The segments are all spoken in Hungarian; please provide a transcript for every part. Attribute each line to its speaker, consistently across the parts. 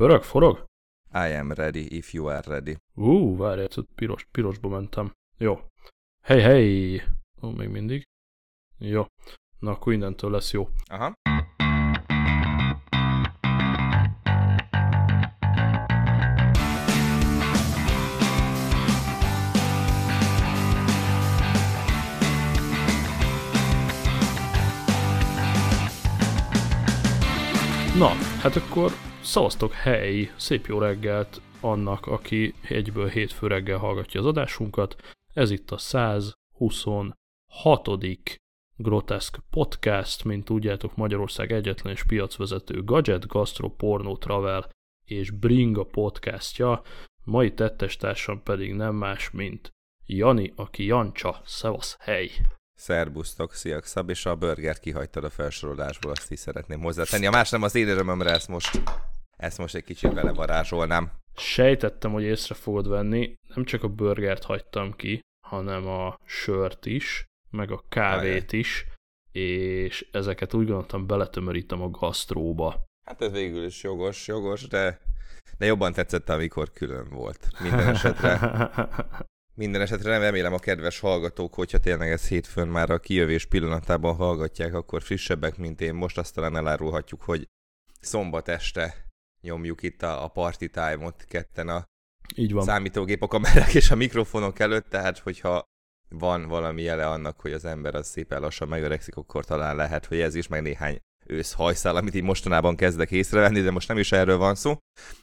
Speaker 1: Pörög, forog?
Speaker 2: I am ready if you are ready.
Speaker 1: Ú, uh, várj, piros, pirosba mentem. Jó. Hey, hey! Ó, még mindig. Jó. Na, akkor innentől lesz jó.
Speaker 2: Aha.
Speaker 1: Na, hát akkor szavaztok hely, szép jó reggelt annak, aki egyből hétfő reggel hallgatja az adásunkat. Ez itt a 126. Groteszk Podcast, mint tudjátok Magyarország egyetlen és piacvezető gadget, gastro, porno, travel és bringa podcastja. Mai tettestársam pedig nem más, mint Jani, aki Jancsa. Szevasz, hely!
Speaker 2: Szerbusztok, sziak, Szab, és a burger kihagytad a felsorolásból, azt is szeretném hozzátenni. A más nem az én örömömre, ezt most, ezt most egy kicsit belevarázsolnám.
Speaker 1: Sejtettem, hogy észre fogod venni, nem csak a burgert hagytam ki, hanem a sört is, meg a kávét is, és ezeket úgy gondoltam beletömörítem a gasztróba.
Speaker 2: Hát ez végül is jogos, jogos, de, de jobban tetszett, amikor külön volt. Minden esetre Minden esetre nem remélem a kedves hallgatók, hogyha tényleg ez hétfőn már a kijövés pillanatában hallgatják, akkor frissebbek, mint én. Most azt talán elárulhatjuk, hogy szombat este nyomjuk itt a, a party time-ot ketten a
Speaker 1: Így van.
Speaker 2: számítógép, a kamerák és a mikrofonok előtt, tehát hogyha van valami jele annak, hogy az ember az szépen lassan megöregszik, akkor talán lehet, hogy ez is, meg néhány ősz hajszál, amit így mostanában kezdek észrevenni, de most nem is erről van szó.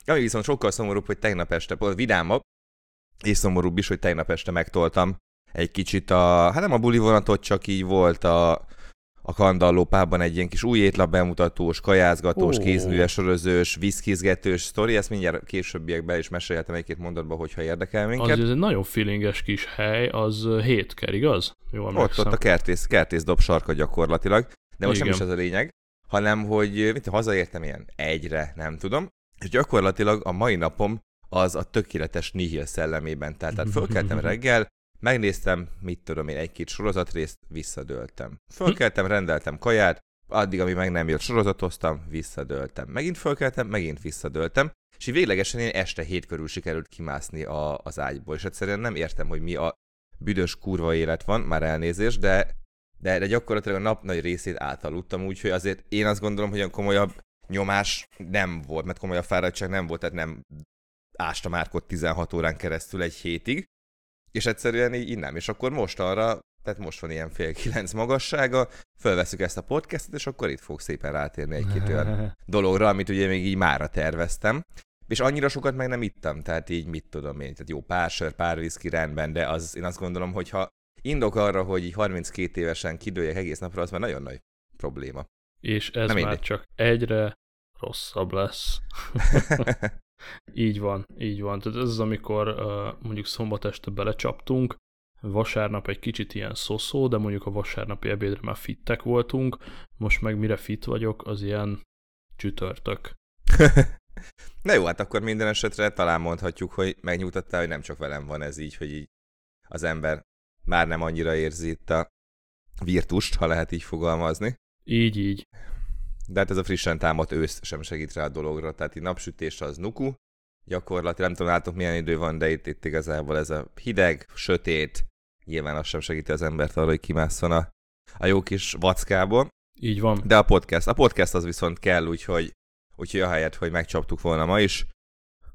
Speaker 2: Ami viszont sokkal szomorúbb, hogy tegnap este, vidámabb, és szomorúbb is, hogy tegnap este megtoltam egy kicsit a, hát nem a buli vonatot, csak így volt a, a kandallópában egy ilyen kis új étlap bemutatós, kajázgatós, oh. kézműves, sörözős, viszkizgetős sztori, ezt mindjárt későbbiekben is meséltem egy-két mondatba, hogyha érdekel minket.
Speaker 1: Az egy nagyon feelinges kis hely, az hétker, igaz?
Speaker 2: Jó, ott, ott a kertész, kertész dob sarka gyakorlatilag, de most Igen. nem is ez a lényeg, hanem hogy mit, hazaértem ilyen egyre, nem tudom, és gyakorlatilag a mai napom az a tökéletes nihil szellemében. Tehát, tehát fölkeltem reggel, megnéztem, mit tudom én, egy-két sorozatrészt, visszadöltem. Fölkeltem, rendeltem kaját, addig, ami meg nem jött, sorozatoztam, visszadöltem. Megint fölkeltem, megint visszadöltem, és így véglegesen én este hét körül sikerült kimászni a, az ágyból, és egyszerűen nem értem, hogy mi a büdös kurva élet van, már elnézés, de, de, de gyakorlatilag a nap nagy részét átaludtam, úgyhogy azért én azt gondolom, hogy olyan komolyabb nyomás nem volt, mert komolyabb fáradtság nem volt, tehát nem ásta Márkot 16 órán keresztül egy hétig, és egyszerűen így innen. És akkor most arra, tehát most van ilyen fél kilenc magassága, fölveszük ezt a podcastet, és akkor itt fog szépen rátérni egy-két olyan dologra, amit ugye még így mára terveztem. És annyira sokat meg nem ittam, tehát így mit tudom én, tehát jó, pár sör, pár viszki rendben, de az, én azt gondolom, hogy ha indok arra, hogy így 32 évesen kidőljek egész napra, az már nagyon nagy probléma.
Speaker 1: És ez nem már mindegy. csak egyre rosszabb lesz. Így van, így van. Tehát ez az, amikor uh, mondjuk szombat este belecsaptunk, vasárnap egy kicsit ilyen szoszó, de mondjuk a vasárnapi ebédre már fittek voltunk, most meg mire fit vagyok, az ilyen csütörtök.
Speaker 2: Na jó, hát akkor minden esetre talán mondhatjuk, hogy megnyugtattál, hogy nem csak velem van ez így, hogy így az ember már nem annyira érzi itt a virtust, ha lehet így fogalmazni.
Speaker 1: Így, így.
Speaker 2: De hát ez a frissen támadt ősz sem segít rá a dologra, tehát itt napsütés az nuku, gyakorlatilag nem tudom, látok milyen idő van, de itt, itt igazából ez a hideg, sötét, nyilván az sem segíti az embert arra, hogy kimásszon a, a jó kis vackából.
Speaker 1: Így van.
Speaker 2: De a podcast, a podcast az viszont kell, úgyhogy, úgyhogy ahelyett, hogy megcsaptuk volna ma is,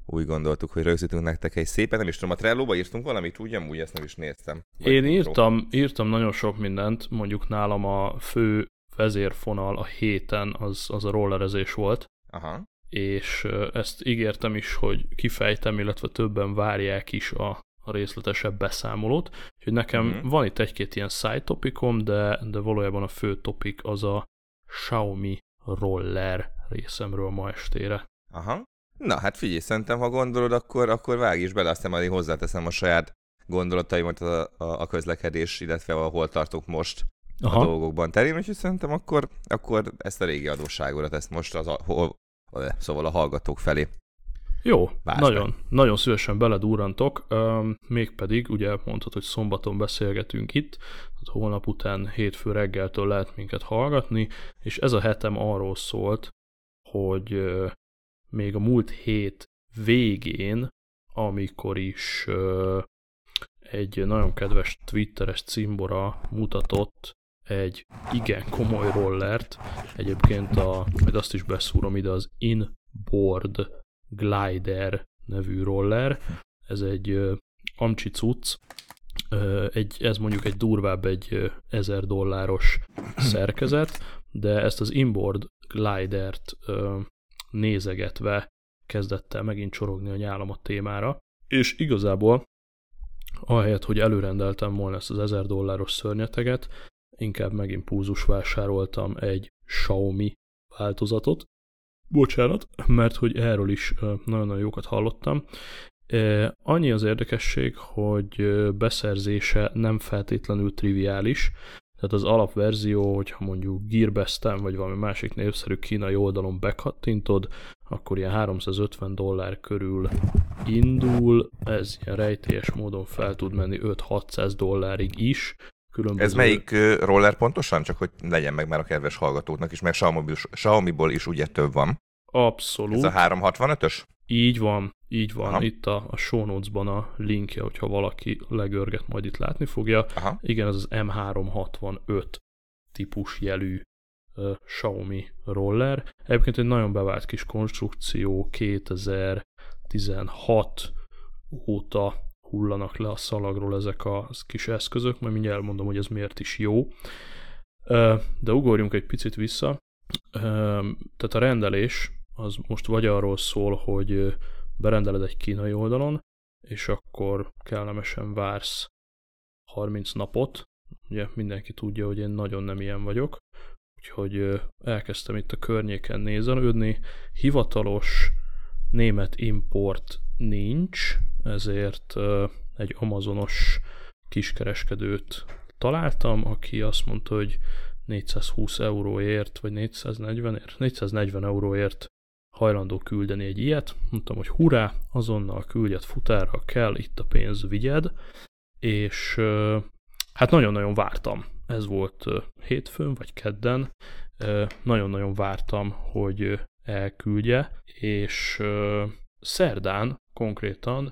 Speaker 2: úgy gondoltuk, hogy rögzítünk nektek egy szépen, nem is tudom, a Trello-ba írtunk valamit, úgy amúgy ezt nem is néztem.
Speaker 1: Én írtam, írtam nagyon sok mindent, mondjuk nálam a fő vezérfonal a héten az, az a rollerezés volt.
Speaker 2: Aha.
Speaker 1: És ezt ígértem is, hogy kifejtem, illetve többen várják is a, a részletesebb beszámolót. Úgyhogy nekem mm. van itt egy-két ilyen side topicom, de, de valójában a fő topik az a Xiaomi roller részemről ma estére.
Speaker 2: Aha. Na hát figyelj, szerintem ha gondolod, akkor, akkor vágj is bele, aztán majd hozzáteszem a saját gondolataimat a, a, a közlekedés, illetve ahol tartok most Aha. a dolgokban terén, úgyhogy szerintem akkor, akkor ezt a régi adósságodat, ezt most az a, hol, szóval a hallgatók felé.
Speaker 1: Jó, nagyon, meg. nagyon szívesen beledúrantok, um, mégpedig ugye mondhatod, hogy szombaton beszélgetünk itt, tehát holnap után hétfő reggeltől lehet minket hallgatni, és ez a hetem arról szólt, hogy uh, még a múlt hét végén, amikor is egy nagyon kedves twitteres cimbora mutatott egy igen komoly rollert, egyébként a, majd azt is beszúrom ide, az Inboard Glider nevű roller, ez egy amcsi cucc, egy, ez mondjuk egy durvább egy 1000 dolláros szerkezet, de ezt az inboard glidert nézegetve kezdett el megint csorogni a nyálam a témára, és igazából ahelyett, hogy előrendeltem volna ezt az 1000 dolláros szörnyeteget, inkább megint púzus vásároltam egy Xiaomi változatot. Bocsánat, mert hogy erről is nagyon-nagyon jókat hallottam. Annyi az érdekesség, hogy beszerzése nem feltétlenül triviális, tehát az alapverzió, hogyha mondjuk Gearbest-en vagy valami másik népszerű kínai oldalon bekattintod, akkor ilyen 350 dollár körül indul, ez ilyen rejtélyes módon fel tud menni 5-600 dollárig is.
Speaker 2: Különböző... Ez melyik roller pontosan? Csak hogy legyen meg már a kedves hallgatóknak is, meg Xiaomi-ból is ugye több van.
Speaker 1: Abszolút. Ez
Speaker 2: a 365-ös?
Speaker 1: Így van, így van. Aha. Itt a, a show notes-ban a linkje, hogyha valaki legörget, majd itt látni fogja. Aha. Igen, ez az M365 típus jelű uh, Xiaomi roller. Egyébként egy nagyon bevált kis konstrukció, 2016 óta hullanak le a szalagról ezek a kis eszközök, majd mindjárt elmondom, hogy ez miért is jó. De ugorjunk egy picit vissza. Tehát a rendelés az most vagy arról szól, hogy berendeled egy kínai oldalon, és akkor kellemesen vársz 30 napot. Ugye mindenki tudja, hogy én nagyon nem ilyen vagyok, úgyhogy elkezdtem itt a környéken nézelődni. Hivatalos német import nincs, ezért egy amazonos kiskereskedőt találtam, aki azt mondta, hogy 420 euróért, vagy 440 ért, 440 euróért hajlandó küldeni egy ilyet. Mondtam, hogy hurrá, azonnal küldjet futára kell, itt a pénz, vigyed. És hát nagyon-nagyon vártam. Ez volt hétfőn, vagy kedden. Nagyon-nagyon vártam, hogy elküldje, és szerdán konkrétan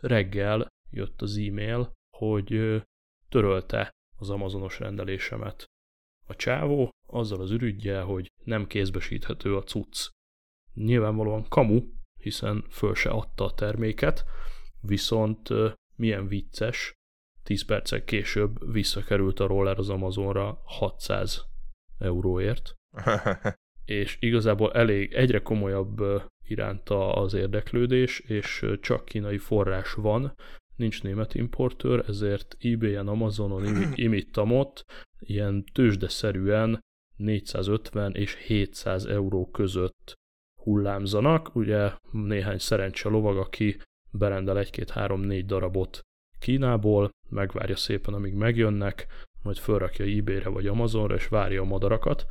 Speaker 1: reggel jött az e-mail, hogy törölte az amazonos rendelésemet. A csávó azzal az ürügyjel, hogy nem kézbesíthető a cucc nyilvánvalóan kamu, hiszen föl se adta a terméket, viszont milyen vicces, 10 perccel később visszakerült a roller az Amazonra 600 euróért, és igazából elég, egyre komolyabb iránta az érdeklődés, és csak kínai forrás van, nincs német importőr, ezért eBay-en, Amazonon imittam ott, ilyen tőzsdeszerűen 450 és 700 euró között hullámzanak. Ugye néhány szerencse lovag, aki berendel egy-két-három-négy darabot Kínából, megvárja szépen, amíg megjönnek, majd felrakja eBay-re vagy Amazonra, és várja a madarakat.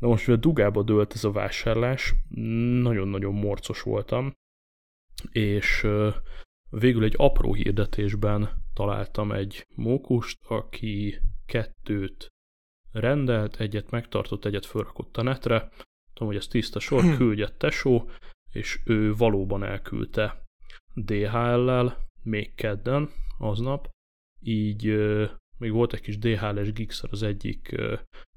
Speaker 1: Na most, mivel dugába dőlt ez a vásárlás, nagyon-nagyon morcos voltam, és végül egy apró hirdetésben találtam egy mókust, aki kettőt rendelt, egyet megtartott, egyet felrakott a netre, tudom, hogy ez tiszta sor, hm. küldje tesó, és ő valóban elküldte DHL-lel még kedden, aznap, így még volt egy kis DHL-es gigszer az egyik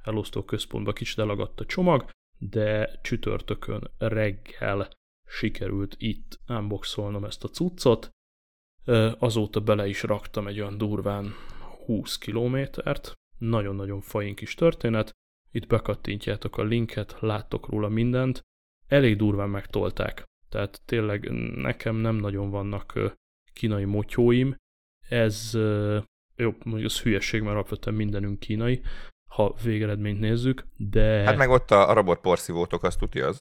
Speaker 1: elosztó központba, kicsit elagadt a csomag, de csütörtökön reggel sikerült itt unboxolnom ezt a cuccot, azóta bele is raktam egy olyan durván 20 kilométert, nagyon-nagyon fain kis történet, itt bekattintjátok a linket, láttok róla mindent, elég durván megtolták. Tehát tényleg nekem nem nagyon vannak kínai motyóim, ez jó, mondjuk az hülyeség, mert alapvetően mindenünk kínai, ha végeredményt nézzük, de...
Speaker 2: Hát meg ott a, a robot porszívótok, azt tudja az.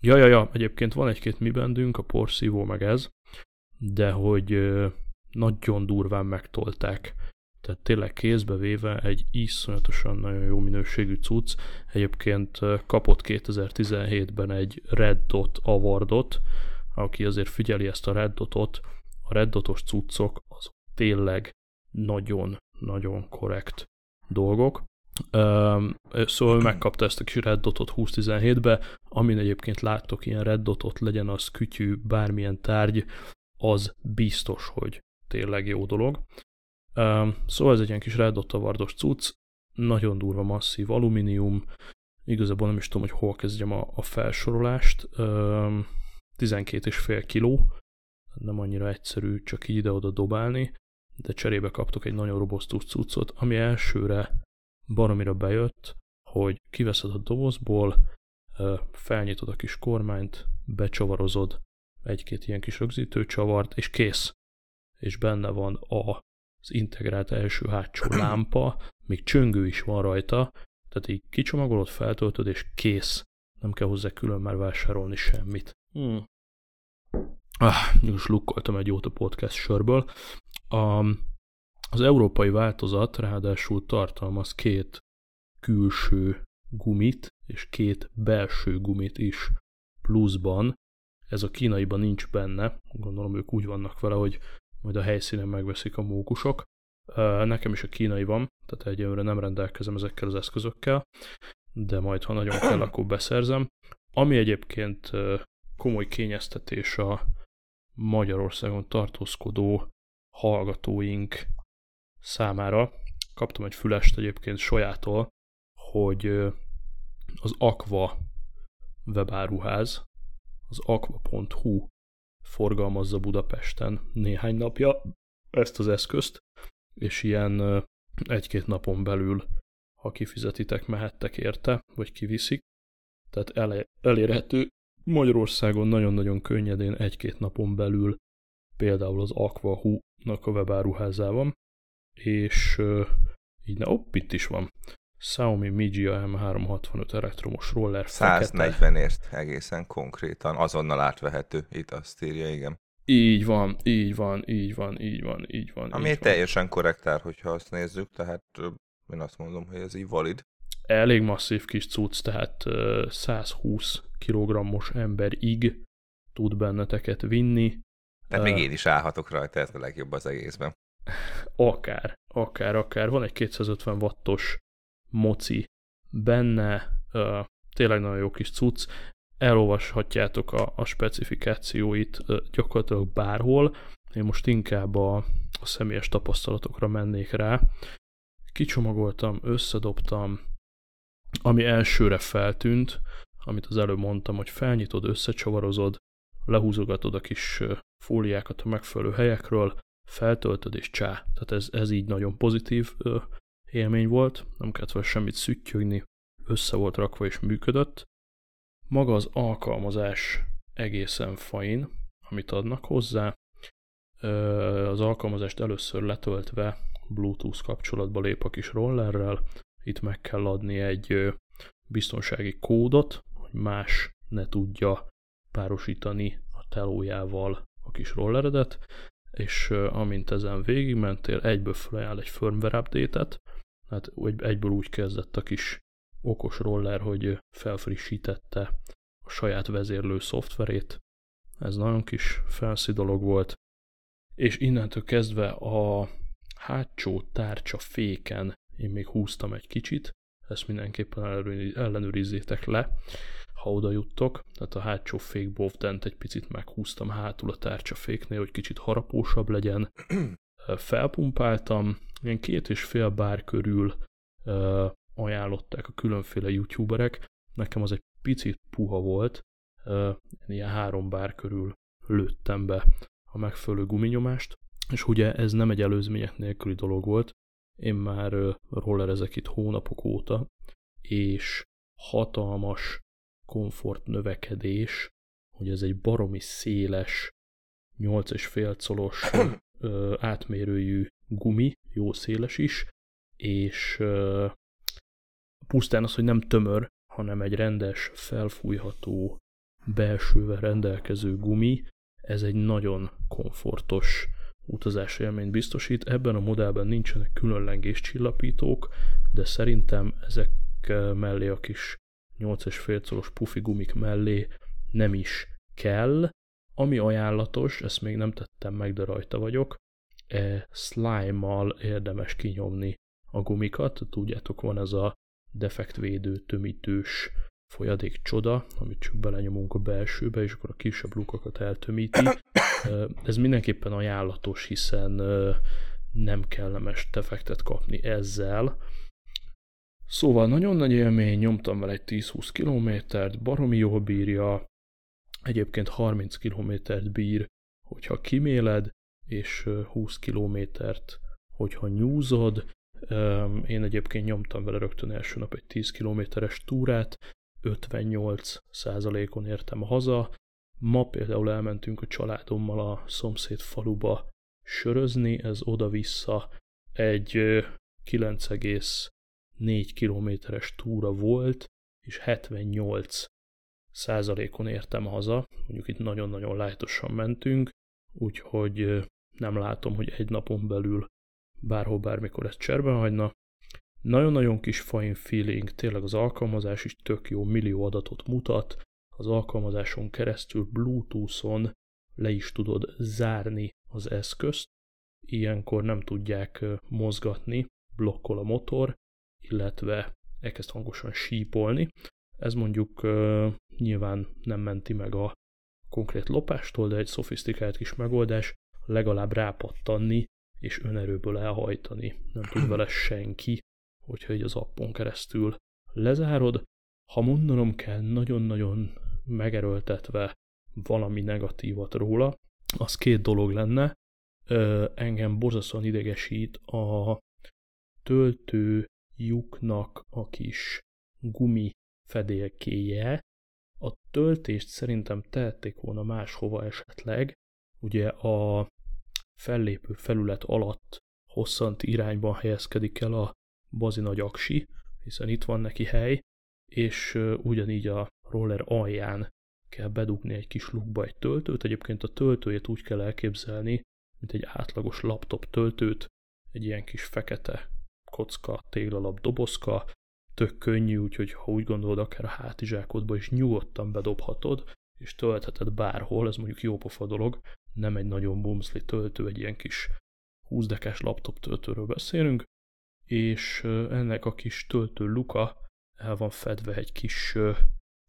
Speaker 1: Ja, ja, ja, egyébként van egy-két mi bendünk, a porszívó meg ez, de hogy nagyon durván megtolták tehát tényleg kézbe véve egy iszonyatosan nagyon jó minőségű cucc. Egyébként kapott 2017-ben egy Red Dot awardot, aki azért figyeli ezt a Red Dotot, a Red Dotos cuccok azok tényleg nagyon-nagyon korrekt dolgok. Szóval ő megkapta ezt a kis Red Dotot 2017-be, amin egyébként láttok ilyen Red Dotot, legyen az kütyű, bármilyen tárgy, az biztos, hogy tényleg jó dolog. Szóval ez egy ilyen kis Red Dot tavardos cucc, nagyon durva masszív alumínium, igazából nem is tudom, hogy hol kezdjem a, a felsorolást, 12,5 kiló, nem annyira egyszerű csak így ide-oda dobálni, de cserébe kaptok egy nagyon robosztus cuccot, ami elsőre baromira bejött, hogy kiveszed a dobozból, felnyitod a kis kormányt, becsavarozod egy-két ilyen kis rögzítőcsavart, és kész. És benne van a, az integrált első-hátsó lámpa, még csöngő is van rajta, tehát így kicsomagolod, feltöltöd, és kész. Nem kell hozzá külön már vásárolni semmit. Hmm. Ah, most lukkoltam egy jót a podcast sörből. A, az európai változat ráadásul tartalmaz két külső gumit és két belső gumit is pluszban. Ez a kínaiban nincs benne, gondolom ők úgy vannak vele, hogy majd a helyszínen megveszik a mókusok. Nekem is a kínai van, tehát egyelőre nem rendelkezem ezekkel az eszközökkel, de majd, ha nagyon kell, akkor beszerzem. Ami egyébként komoly kényeztetés a Magyarországon tartózkodó hallgatóink számára. Kaptam egy fülest egyébként sajától, hogy az Aqua webáruház, az aqua.hu forgalmazza Budapesten néhány napja ezt az eszközt, és ilyen egy-két napon belül, ha kifizetitek, mehettek érte, vagy kiviszik. Tehát elérhető Magyarországon nagyon-nagyon könnyedén egy-két napon belül például az Aqua Hu-nak a webáruházában, és így ne, opp, itt is van. Xiaomi Mijia M365 elektromos roller
Speaker 2: 140 ért egészen konkrétan, azonnal átvehető, itt azt írja, igen.
Speaker 1: Így van, így van, így van, így van, így van.
Speaker 2: Ami így teljesen van. korrektár, hogyha azt nézzük, tehát én azt mondom, hogy ez így valid.
Speaker 1: Elég masszív kis cucc, tehát 120 kg-os emberig tud benneteket vinni.
Speaker 2: Tehát még én is állhatok rajta, ez a legjobb az egészben.
Speaker 1: Akár, akár, akár. Van egy 250 wattos moci benne, tényleg nagyon jó kis cucc elolvashatjátok a, a specifikációit gyakorlatilag bárhol. Én most inkább a, a személyes tapasztalatokra mennék rá. Kicsomagoltam, összedobtam, ami elsőre feltűnt, amit az előbb mondtam, hogy felnyitod, összecsavarozod, lehúzogatod a kis fóliákat a megfelelő helyekről, feltöltöd és csá. Tehát ez, ez így nagyon pozitív élmény volt, nem kellett vele semmit szüttyögni, össze volt rakva és működött. Maga az alkalmazás egészen fain, amit adnak hozzá. Az alkalmazást először letöltve Bluetooth kapcsolatba lép a kis rollerrel. Itt meg kell adni egy biztonsági kódot, hogy más ne tudja párosítani a telójával kis rolleredet, és amint ezen végigmentél, egyből felajánl egy firmware update-et, hát egyből úgy kezdett a kis okos roller, hogy felfrissítette a saját vezérlő szoftverét. Ez nagyon kis fancy dolog volt. És innentől kezdve a hátsó tárcsa féken én még húztam egy kicsit, ezt mindenképpen ellenőrizzétek le, ha oda juttok. Tehát a hátsó fék bovdent egy picit meghúztam hátul a tárcsa féknél, hogy kicsit harapósabb legyen. Felpumpáltam, ilyen két és fél bár körül ajánlották a különféle youtuberek. Nekem az egy picit puha volt, ilyen három bár körül lőttem be a megfelelő guminyomást, és ugye ez nem egy előzmények nélküli dolog volt, én már rollerezek itt hónapok óta, és hatalmas komfort növekedés, hogy ez egy baromi széles, 8,5 colos átmérőjű gumi, jó széles is, és pusztán az, hogy nem tömör, hanem egy rendes, felfújható, belsővel rendelkező gumi, ez egy nagyon komfortos utazási élményt biztosít. Ebben a modellben nincsenek különlengés csillapítók, de szerintem ezek mellé a kis 8,5 colos pufi gumik mellé nem is kell. Ami ajánlatos, ezt még nem tettem meg, de rajta vagyok, e, slime-mal érdemes kinyomni a gumikat. Tudjátok, van ez a defektvédő, tömítős folyadék csoda, amit csak belenyomunk a belsőbe, és akkor a kisebb lukakat eltömíti. Ez mindenképpen ajánlatos, hiszen nem kellemes defektet kapni ezzel. Szóval nagyon nagy élmény, nyomtam vele egy 10-20 kilométert, baromi jól bírja, egyébként 30 kilométert bír, hogyha kiméled, és 20 kilométert, hogyha nyúzod. Én egyébként nyomtam vele rögtön első nap egy 10 kilométeres túrát, 58 százalékon értem haza. Ma például elmentünk a családommal a szomszéd faluba sörözni, ez oda-vissza egy 9,4 kilométeres túra volt, és 78 százalékon értem haza, mondjuk itt nagyon-nagyon lájtosan mentünk, úgyhogy nem látom, hogy egy napon belül bárhol bármikor ezt cserben hagyna. Nagyon-nagyon kis fine feeling, tényleg az alkalmazás is tök jó, millió adatot mutat, az alkalmazáson keresztül Bluetooth-on le is tudod zárni az eszközt, ilyenkor nem tudják mozgatni, blokkol a motor, illetve elkezd hangosan sípolni. Ez mondjuk nyilván nem menti meg a konkrét lopástól, de egy szofisztikált kis megoldás, legalább rápattanni és önerőből elhajtani. Nem tud vele senki, hogyha így az appon keresztül lezárod. Ha mondanom kell nagyon-nagyon megerőltetve valami negatívat róla, az két dolog lenne. Ö, engem borzasztóan idegesít a töltő lyuknak a kis gumi fedélkéje. A töltést szerintem tehették volna máshova esetleg. Ugye a fellépő felület alatt hosszanti irányban helyezkedik el a bazi nagy aksi, hiszen itt van neki hely, és ugyanígy a roller alján kell bedugni egy kis lukba egy töltőt. Egyébként a töltőjét úgy kell elképzelni, mint egy átlagos laptop töltőt, egy ilyen kis fekete kocka, téglalap dobozka, tök könnyű, úgyhogy ha úgy gondolod, akár a hátizsákodba is nyugodtan bedobhatod, és töltheted bárhol, ez mondjuk jó pofa dolog, nem egy nagyon bumszli töltő, egy ilyen kis 20 dekás laptop töltőről beszélünk, és ennek a kis töltő luka el van fedve egy kis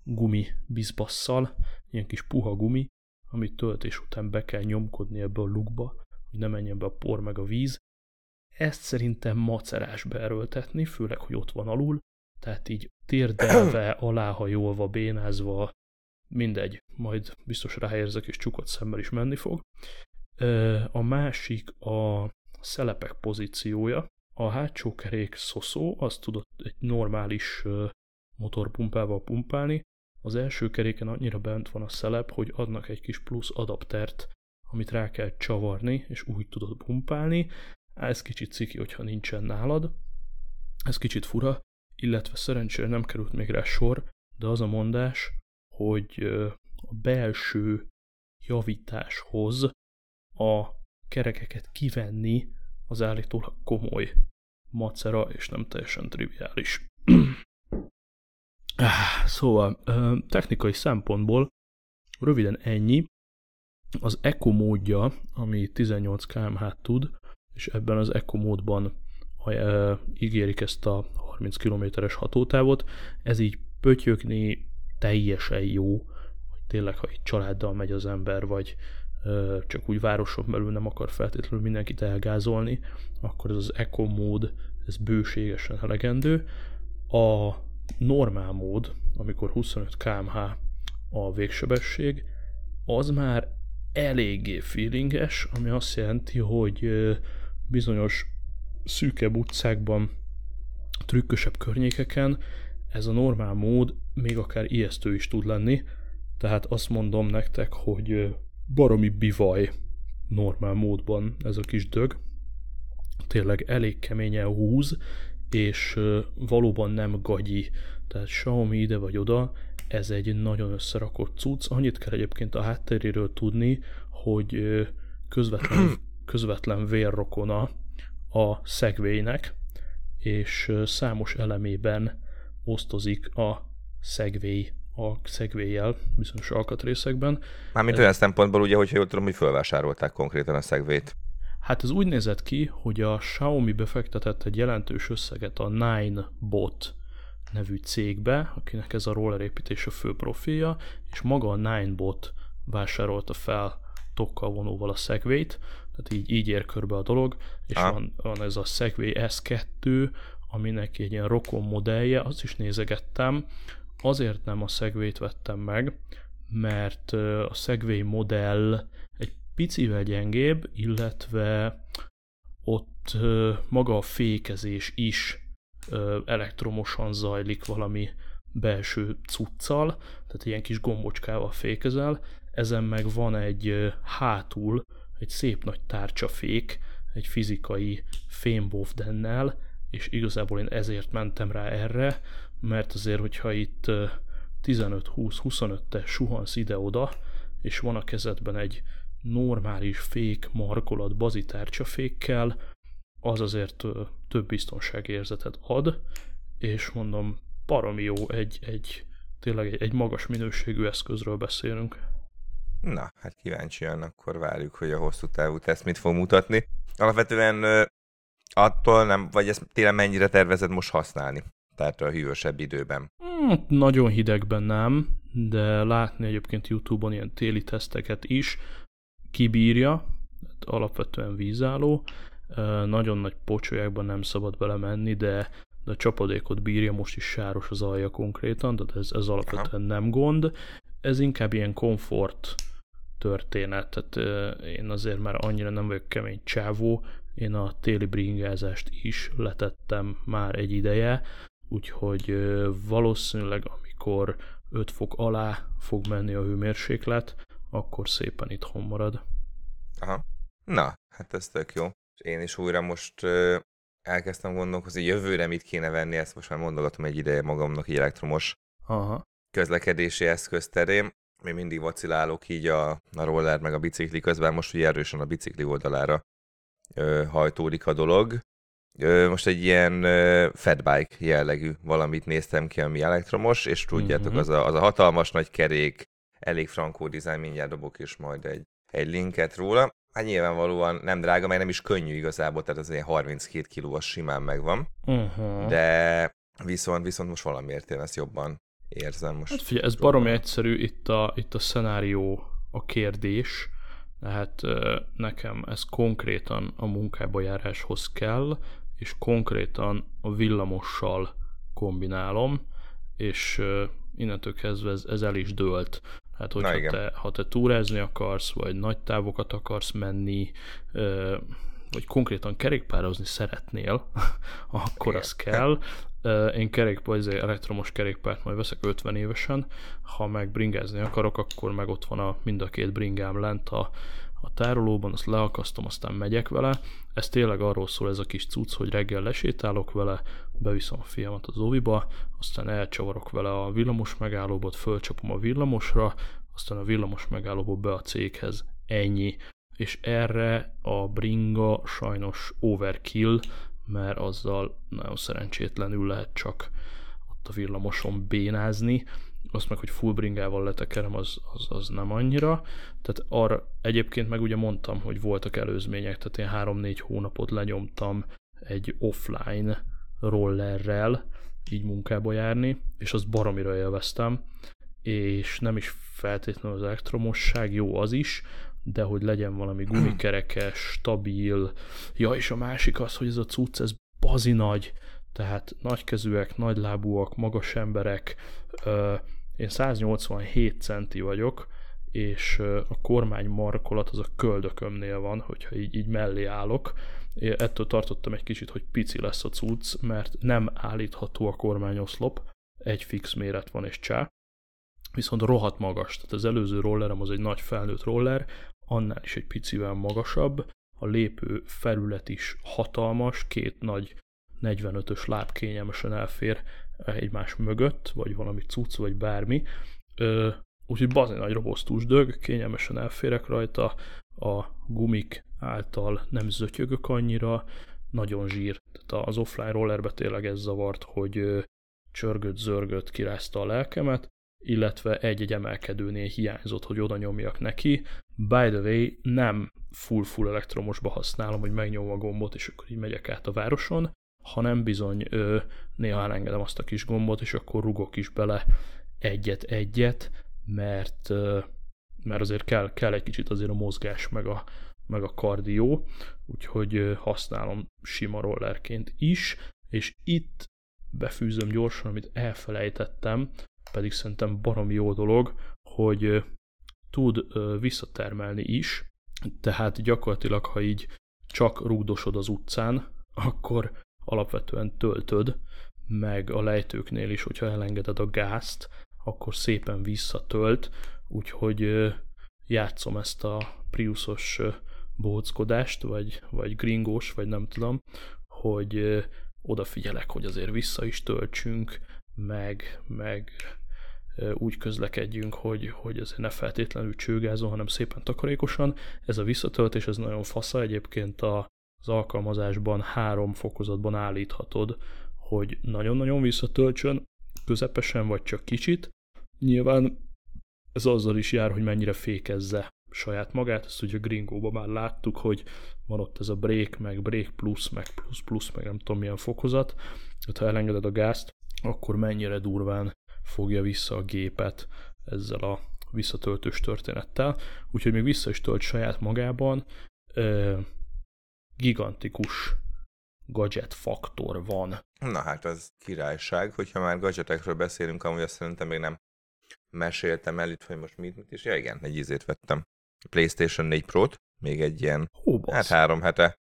Speaker 1: gumi bizbasszal, ilyen kis puha gumi, amit töltés után be kell nyomkodni ebbe a lukba, hogy ne menjen be a por meg a víz. Ezt szerintem macerás beerőltetni, főleg, hogy ott van alul, tehát így térdelve, aláhajolva, bénázva, mindegy, majd biztos ráérzek, és csukott szemmel is menni fog. A másik a szelepek pozíciója. A hátsó kerék szoszó, azt tudott egy normális motorpumpával pumpálni. Az első keréken annyira bent van a szelep, hogy adnak egy kis plusz adaptert, amit rá kell csavarni, és úgy tudod pumpálni. Ez kicsit ciki, hogyha nincsen nálad. Ez kicsit fura, illetve szerencsére nem került még rá sor, de az a mondás, hogy a belső javításhoz a kerekeket kivenni az állítólag komoly macera, és nem teljesen triviális. szóval, technikai szempontból röviden ennyi. Az Eco módja, ami 18 kmh tud, és ebben az Eco módban ígérik ezt a 30 km-es hatótávot, ez így pötyögni teljesen jó, hogy tényleg, ha egy családdal megy az ember, vagy csak úgy városon belül nem akar feltétlenül mindenkit elgázolni, akkor ez az eco mód, ez bőségesen elegendő. A normál mód, amikor 25 kmh a végsebesség, az már eléggé feelinges, ami azt jelenti, hogy bizonyos szűkebb utcákban, trükkösebb környékeken ez a normál mód még akár ijesztő is tud lenni, tehát azt mondom nektek, hogy baromi bivaj normál módban ez a kis dög. Tényleg elég keményen húz, és valóban nem gagyi, tehát Xiaomi ide vagy oda, ez egy nagyon összerakott cucc. Annyit kell egyébként a hátteréről tudni, hogy közvetlen, közvetlen vérrokona a szegvének, és számos elemében osztozik a szegvély a szegvéjjel bizonyos alkatrészekben.
Speaker 2: Mármint olyan szempontból ugye, hogyha jól tudom, hogy felvásárolták konkrétan a szegvét.
Speaker 1: Hát ez úgy nézett ki, hogy a Xiaomi befektetett egy jelentős összeget a Nine Bot nevű cégbe, akinek ez a roller építés a fő profilja, és maga a Ninebot vásárolta fel tokkal vonóval a Segway-t, tehát így, így ér körbe a dolog, és van, van ez a Segway S2, aminek egy ilyen rokon modellje, azt is nézegettem, azért nem a Segway-t vettem meg, mert a Segway modell egy picivel gyengébb, illetve ott maga a fékezés is elektromosan zajlik valami belső cuccal, tehát ilyen kis gombocskával fékezel, ezen meg van egy hátul egy szép nagy tárcsafék, egy fizikai fémbovdennel, és igazából én ezért mentem rá erre, mert azért, hogyha itt 15-20-25-te suhansz ide-oda, és van a kezedben egy normális fék markolat bazitárcsafékkel, az azért több biztonságérzetet ad, és mondom, baromi jó, egy, egy tényleg egy, egy magas minőségű eszközről beszélünk.
Speaker 2: Na, hát kíváncsian akkor várjuk, hogy a hosszú távú teszt mit fog mutatni. Alapvetően attól nem, vagy ezt télen mennyire tervezed most használni? Tehát a hűvösebb időben.
Speaker 1: Hmm, nagyon hidegben nem, de látni egyébként Youtube-on ilyen téli teszteket is kibírja, alapvetően vízálló, nagyon nagy pocsolyákban nem szabad belemenni, de, de a csapadékot bírja, most is sáros az alja konkrétan, tehát ez, ez alapvetően nem gond. Ez inkább ilyen komfort történet, tehát én azért már annyira nem vagyok kemény csávó, én a téli bringázást is letettem már egy ideje, úgyhogy valószínűleg amikor 5 fok alá fog menni a hőmérséklet, akkor szépen itthon marad.
Speaker 2: Aha. Na, hát ez tök jó. Én is újra most ö, elkezdtem gondolkozni, jövőre mit kéne venni, ezt most már mondogatom egy ideje magamnak egy elektromos Aha. közlekedési eszköz terén. Még mindig vacilálok így a, a roller meg a bicikli közben, most ugye erősen a bicikli oldalára ö, hajtódik a dolog. Ö, most egy ilyen ö, fatbike jellegű valamit néztem ki, ami elektromos, és tudjátok, mm-hmm. az, a, az a hatalmas nagy kerék, elég frankó dizájn, mindjárt dobok is majd egy, egy linket róla. Hát nyilvánvalóan nem drága, mert nem is könnyű igazából, tehát az ilyen 32 kilós simán megvan. Uh-huh. De viszont, viszont most valamiért én ezt jobban érzem. Most
Speaker 1: hát figyelj, ez baromi egyszerű, itt a, itt a szenárió a kérdés, tehát nekem ez konkrétan a munkába járáshoz kell, és konkrétan a villamossal kombinálom, és innentől kezdve ez, ez el is dőlt. Hát, hogyha te, ha te túrázni akarsz, vagy nagy távokat akarsz menni, vagy konkrétan kerékpározni szeretnél, akkor igen. az kell. Én kerékpár, elektromos kerékpárt majd veszek 50 évesen, ha meg bringázni akarok, akkor meg ott van a, mind a két bringám lent a, a tárolóban, azt leakasztom, aztán megyek vele. Ez tényleg arról szól ez a kis cucc, hogy reggel lesétálok vele, beviszem a fiamat az oviba, aztán elcsavarok vele a villamos megállóba, fölcsapom a villamosra, aztán a villamos megállóba be a céghez. Ennyi. És erre a bringa sajnos overkill, mert azzal nagyon szerencsétlenül lehet csak ott a villamoson bénázni, azt meg, hogy full bringával letekerem, az, az, az nem annyira. Tehát arra egyébként meg ugye mondtam, hogy voltak előzmények, tehát én 3-4 hónapot lenyomtam egy offline rollerrel így munkába járni, és azt baromira élveztem, és nem is feltétlenül az elektromosság, jó az is, de hogy legyen valami gumikerekes, stabil. Ja, és a másik az, hogy ez a cucc, ez bazi nagy, tehát nagykezűek, nagylábúak, magas emberek, én 187 centi vagyok, és a kormány markolat az a köldökömnél van, hogyha így, így mellé állok. Én ettől tartottam egy kicsit, hogy pici lesz a cucc, mert nem állítható a kormányoszlop, egy fix méret van és csá, viszont rohadt magas. Tehát az előző rollerem az egy nagy felnőtt roller, annál is egy picivel magasabb, a lépő felület is hatalmas, két nagy 45-ös láb kényelmesen elfér egymás mögött, vagy valami cucc, vagy bármi. Ö, úgyhogy bazen nagy robosztus dög, kényelmesen elférek rajta, a gumik által nem zötyögök annyira, nagyon zsír. Tehát az offline rollerbe tényleg ez zavart, hogy csörgött, zörgött, kirázta a lelkemet, illetve egy-egy emelkedőnél hiányzott, hogy oda nyomjak neki. By the way, nem full-full elektromosba használom, hogy megnyomom a gombot, és akkor így megyek át a városon, hanem bizony ö, néha elengedem azt a kis gombot, és akkor rugok is bele egyet-egyet, mert, ö, mert azért kell, kell egy kicsit azért a mozgás, meg a, meg a kardió, úgyhogy ö, használom sima rollerként is, és itt befűzöm gyorsan, amit elfelejtettem, pedig szerintem barom jó dolog, hogy tud visszatermelni is, tehát gyakorlatilag, ha így csak rúgdosod az utcán, akkor alapvetően töltöd, meg a lejtőknél is, hogyha elengeded a gázt, akkor szépen visszatölt, úgyhogy játszom ezt a Priusos bóckodást, vagy, vagy gringós, vagy nem tudom, hogy odafigyelek, hogy azért vissza is töltsünk, meg, meg úgy közlekedjünk, hogy, hogy azért ne feltétlenül csőgázon, hanem szépen takarékosan. Ez a visszatöltés, ez nagyon fasza, egyébként a, az alkalmazásban három fokozatban állíthatod, hogy nagyon-nagyon visszatöltsön, közepesen vagy csak kicsit. Nyilván ez azzal is jár, hogy mennyire fékezze saját magát, ezt ugye Gringóban már láttuk, hogy van ott ez a break, meg break plus, meg plus plus, meg nem tudom milyen fokozat, tehát ha elengeded a gázt, akkor mennyire durván fogja vissza a gépet ezzel a visszatöltős történettel, úgyhogy még vissza is tölt saját magában, gigantikus gadget faktor van.
Speaker 2: Na hát az királyság, hogyha már gadgetekről beszélünk, amúgy azt szerintem még nem meséltem el itt, hogy most mit, mit is. Ja igen, egy ízét vettem. PlayStation 4 Pro-t, még egy ilyen, Ó, hát három hete.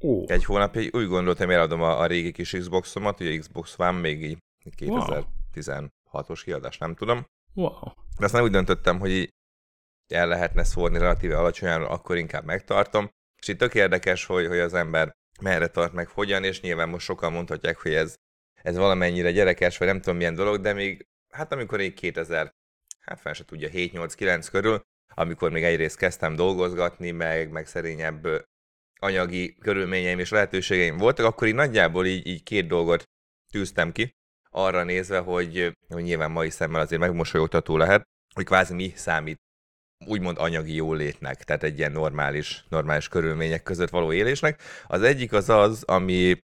Speaker 2: Ó. Egy hónapja úgy gondoltam, eladom a, a régi kis Xboxomat, ugye Xbox One még így 2016-os kiadás, nem tudom.
Speaker 1: Wow.
Speaker 2: De aztán úgy döntöttem, hogy így el lehetne szórni relatíve alacsonyan, akkor inkább megtartom. És itt tök érdekes, hogy, hogy az ember merre tart meg hogyan, és nyilván most sokan mondhatják, hogy ez, ez valamennyire gyerekes, vagy nem tudom milyen dolog, de még, hát amikor én 2000, hát fel se tudja, 7-8-9 körül, amikor még egyrészt kezdtem dolgozgatni, meg, meg szerényebb anyagi körülményeim és lehetőségeim voltak, akkor így nagyjából így, így két dolgot tűztem ki, arra nézve, hogy, hogy nyilván mai szemmel azért megmosolyogtató lehet, hogy kvázi mi számít úgymond anyagi jólétnek, tehát egy ilyen normális, normális körülmények között való élésnek. Az egyik az az, ami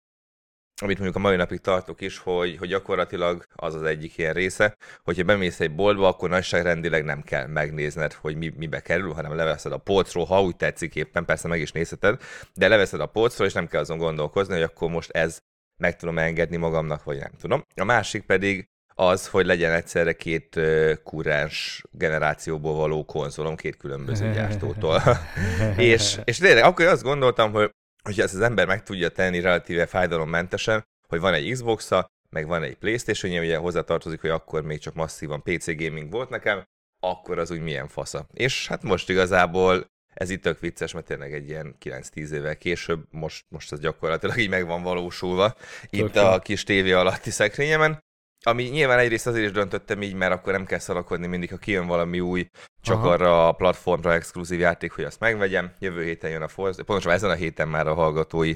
Speaker 2: amit mondjuk a mai napig tartok is, hogy, hogy gyakorlatilag az az egyik ilyen része, hogyha bemész egy boltba, akkor nagyságrendileg nem kell megnézned, hogy mi, mibe kerül, hanem leveszed a polcról, ha úgy tetszik éppen, persze meg is nézheted, de leveszed a polcról, és nem kell azon gondolkozni, hogy akkor most ez meg tudom engedni magamnak, vagy nem tudom. A másik pedig az, hogy legyen egyszerre két kurrens generációból való konzolom két különböző gyártótól. és, és tényleg akkor azt gondoltam, hogy hogy ezt az ember meg tudja tenni relatíve fájdalommentesen, hogy van egy Xbox-a, meg van egy Playstation, ugye hozzátartozik, hogy akkor még csak masszívan PC gaming volt nekem, akkor az úgy milyen fasza. És hát most igazából ez itt tök vicces, mert tényleg egy ilyen 9-10 évvel később, most, most ez gyakorlatilag így meg van valósulva itt a kis tévé alatti szekrényemen. Ami nyilván egyrészt azért is döntöttem így, mert akkor nem kell szalakodni mindig, ha kijön valami új, csak Aha. arra a platformra exkluzív játék, hogy azt megvegyem. Jövő héten jön a Forza, pontosan ezen a héten már a hallgatói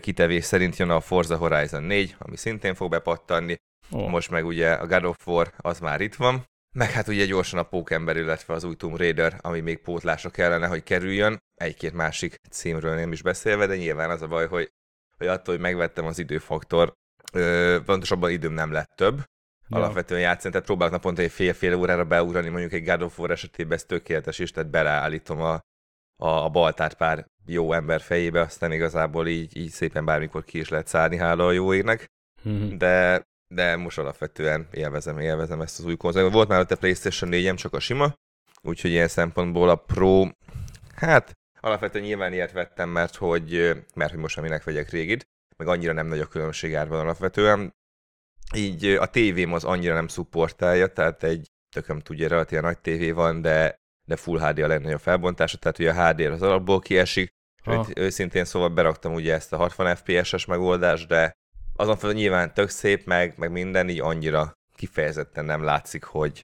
Speaker 2: kitevés szerint jön a Forza Horizon 4, ami szintén fog bepattanni. Oh. Most meg ugye a God of War az már itt van. Meg hát ugye gyorsan a Pókember, illetve az új Tomb Raider, ami még pótlásra kellene, hogy kerüljön. Egy-két másik címről nem is beszélve, de nyilván az a baj, hogy, hogy attól, hogy megvettem az időfaktor, ö, pontosabban időm nem lett több, ja. alapvetően játszani, tehát próbálok naponta egy fél-fél órára beugrani, mondjuk egy God of War esetében ez tökéletes is, tehát beleállítom a, a, a baltát pár jó ember fejébe, aztán igazából így, így szépen bármikor ki is lehet szállni, hála a jó égnek, mm-hmm. de, de most alapvetően élvezem, élvezem ezt az új konzolt. Volt már ott a PlayStation 4 csak a sima, úgyhogy ilyen szempontból a Pro, hát alapvetően nyilván ilyet vettem, mert hogy, mert hogy most aminek vegyek régit, meg annyira nem nagy a különbség árban alapvetően. Így a tévém az annyira nem szupportálja, tehát egy tököm tudja, relatíve nagy tévé van, de, de Full HD a legnagyobb felbontása, tehát ugye a HD az alapból kiesik, ha. őszintén szóval beraktam ugye ezt a 60 FPS-es megoldást, de azon felül nyilván tök szép, meg, meg minden így annyira kifejezetten nem látszik, hogy,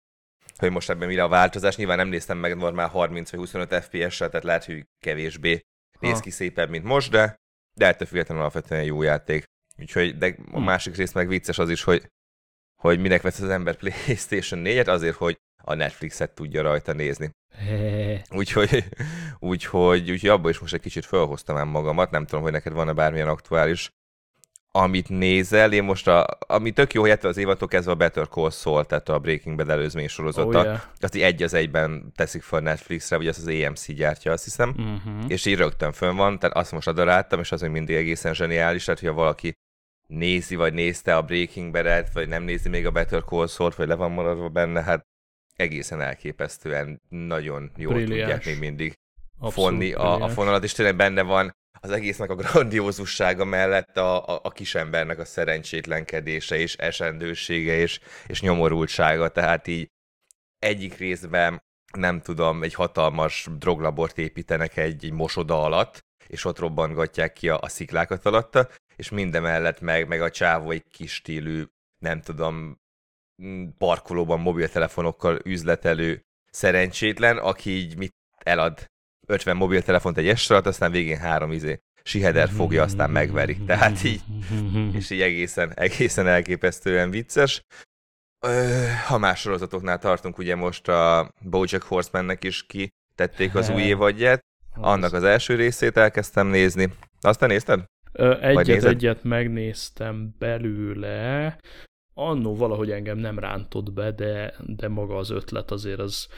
Speaker 2: hogy most ebben mire a változás. Nyilván nem néztem meg normál 30 vagy 25 FPS-sel, tehát lehet, hogy kevésbé néz ki szépebb, mint most, de de ettől függetlenül alapvetően jó játék. Úgyhogy, de a hm. másik rész meg vicces az is, hogy hogy minek vesz az ember PlayStation 4-et, azért, hogy a Netflixet tudja rajta nézni. úgyhogy, úgyhogy, úgyhogy abban is most egy kicsit felhoztam ám magamat, nem tudom, hogy neked van-e bármilyen aktuális amit nézel, én most, a, ami tök jó, hogy az évatok kezdve a Better Call Saul, tehát a Breaking Bad előzmény sorozata, oh, yeah. azt így egy az egyben teszik fel Netflixre, vagy az az AMC gyártja, azt hiszem, uh-huh. és így rögtön fönn van, tehát azt most adaráltam, és az még mindig egészen zseniális, tehát hogyha valaki nézi, vagy nézte a Breaking Bad-et, vagy nem nézi még a Better Call Saul-t, vagy le van maradva benne, hát egészen elképesztően nagyon jól Brilliás. tudják még mindig Abszolút fonni a, a fonalat, és tényleg benne van az egésznek a grandiózussága mellett a, a, a kisembernek a szerencsétlenkedése és esendősége és, és nyomorultsága, tehát így egyik részben nem tudom, egy hatalmas droglabort építenek egy, egy mosoda alatt, és ott robbangatják ki a, a sziklákat alatta, és mindemellett meg, meg a csávó egy kis stílű, nem tudom, parkolóban mobiltelefonokkal üzletelő szerencsétlen, aki így mit elad 50 mobiltelefont egy esre, aztán végén három izé siheder fogja, aztán megveri. Tehát így, és így egészen, egészen elképesztően vicces. Ha más sorozatoknál tartunk, ugye most a Bojack Horsemannek is ki tették az új évadját, annak az első részét elkezdtem nézni. Azt te nézted?
Speaker 1: Egyet, egyet megnéztem belőle, annó valahogy engem nem rántott be, de, de maga az ötlet azért az,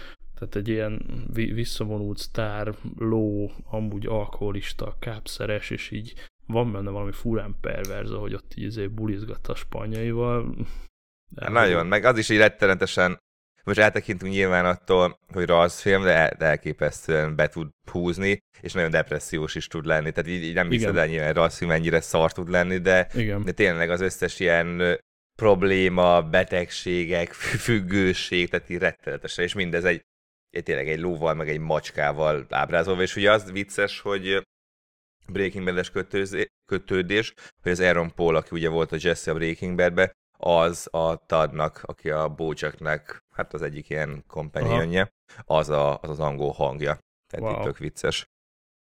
Speaker 1: tehát egy ilyen visszavonult sztár, ló, amúgy alkoholista, kápszeres, és így van benne valami furán perverz, hogy ott így azért bulizgat a spanyaival.
Speaker 2: De Nagyon, meg az is így rettenetesen, most eltekintünk nyilván attól, hogy rajzfilm, de, de elképesztően be tud húzni, és nagyon depressziós is tud lenni. Tehát így, így nem hiszed el nyilván rajzfilm ennyire szar tud lenni, de, Igen. de tényleg az összes ilyen probléma, betegségek, függőség, tehát így rettenetesen, és mindez egy, egy tényleg egy lóval, meg egy macskával ábrázolva, és ugye az vicces, hogy Breaking Bad-es kötődés, hogy az Aaron Paul, aki ugye volt a Jesse a Breaking bad az a Tadnak, aki a Bojacknek, hát az egyik ilyen kompanionja, az, a, az az angol hangja. Tehát wow. itt tök vicces,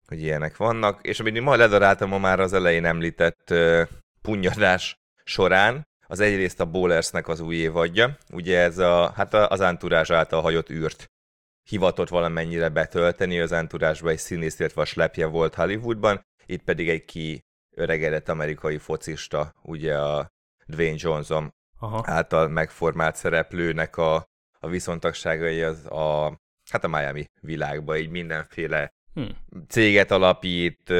Speaker 2: hogy ilyenek vannak. És amit ma ledaráltam ma már az elején említett uh, punyadás során, az egyrészt a Bowlersnek az új évadja, ugye ez a, hát az Anturázs által hagyott űrt hivatott valamennyire betölteni, az Anturázsban egy színész, illetve a slepje volt Hollywoodban, itt pedig egy ki öregedett amerikai focista, ugye a Dwayne Johnson Aha. által megformált szereplőnek a, a viszontagságai az a, hát a Miami világban így mindenféle hmm. céget alapít,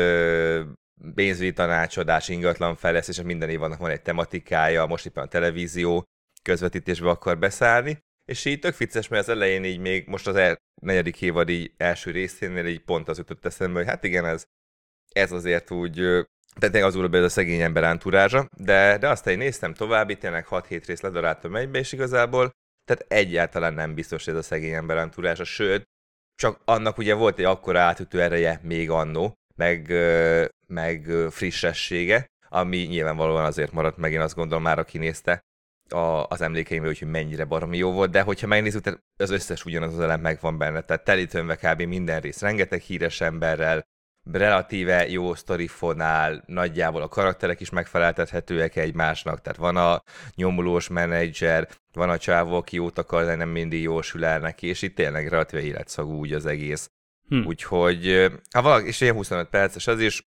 Speaker 2: pénzügyi tanácsadás, ingatlan fejlesztés, és minden évadnak van egy tematikája, most éppen a televízió közvetítésbe akar beszállni, és így tök vicces, mert az elején így még most az el, negyedik évad így első részénél így pont az ütött eszembe, hogy hát igen, ez, ez azért úgy, tehát az úr ez a szegény ember ántúrázsa, de, de aztán én néztem tovább, itt tényleg 6-7 rész ledaráltam egybe, és igazából tehát egyáltalán nem biztos, hogy ez a szegény ember ántúrása, sőt, csak annak ugye volt egy akkora átütő ereje még annó, meg, meg frissessége, ami nyilvánvalóan azért maradt meg, én azt gondolom már, aki nézte a, az emlékeimről, hogy mennyire baromi jó volt, de hogyha megnézzük, az összes ugyanaz az elem megvan benne, tehát telítőnve kb. minden rész, rengeteg híres emberrel, relatíve jó sztorifonál, nagyjából a karakterek is megfeleltethetőek egymásnak, tehát van a nyomulós menedzser, van a csávó, aki jót akar, de nem mindig jósül el neki, és itt tényleg relatíve életszagú úgy az egész. Hm. Úgyhogy, ha valaki, és ilyen 25 perces az is,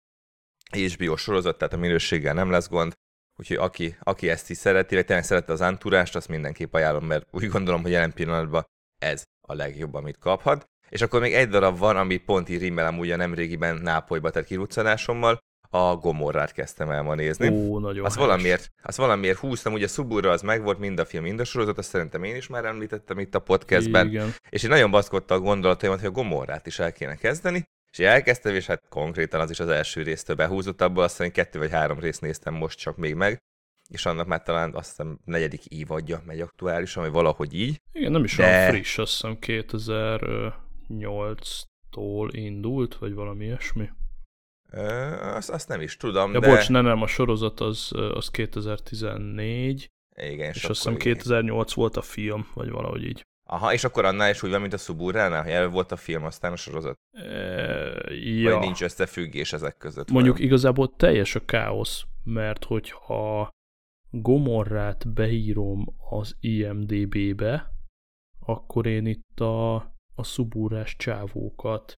Speaker 2: HBO sorozat, tehát a minőséggel nem lesz gond, úgyhogy aki, aki ezt is szereti, vagy tényleg szerette az antúrást, azt mindenképp ajánlom, mert úgy gondolom, hogy jelen pillanatban ez a legjobb, amit kaphat. És akkor még egy darab van, ami pont így rimmelem ugye nemrégiben Nápolyba tett kiruccanásommal, a Gomorrát kezdtem el ma nézni.
Speaker 1: Ó, nagyon
Speaker 2: az valamiért, az valamiért húztam, ugye Suburra az megvolt, mind a film, mind a sorozat, azt szerintem én is már említettem itt a podcastben. Igen. És én nagyon baszkodta a gondolataimat, hogy a Gomorrát is el kéne kezdeni, és elkezdtem, és hát konkrétan az is az első résztől behúzott, abból azt hiszem kettő vagy három részt néztem most csak még meg, és annak már talán azt hiszem negyedik évadja megy aktuálisan, vagy valahogy így.
Speaker 1: Igen, nem is de... olyan friss, azt hiszem 2008-tól indult, vagy valami ilyesmi.
Speaker 2: Azt, azt nem is tudom,
Speaker 1: ja, de... bocs, nem, nem, a sorozat az, az 2014,
Speaker 2: igen,
Speaker 1: és, azt hiszem 2008 volt a film, vagy valahogy így.
Speaker 2: Aha, és akkor annál is úgy van, mint a Suburránál, hogy el volt a film, aztán a sorozat?
Speaker 1: E, ja.
Speaker 2: Vagy nincs összefüggés ezek között?
Speaker 1: Mondjuk vagy? igazából teljes a káosz, mert hogyha Gomorrát beírom az IMDB-be, akkor én itt a, a szubúrás csávókat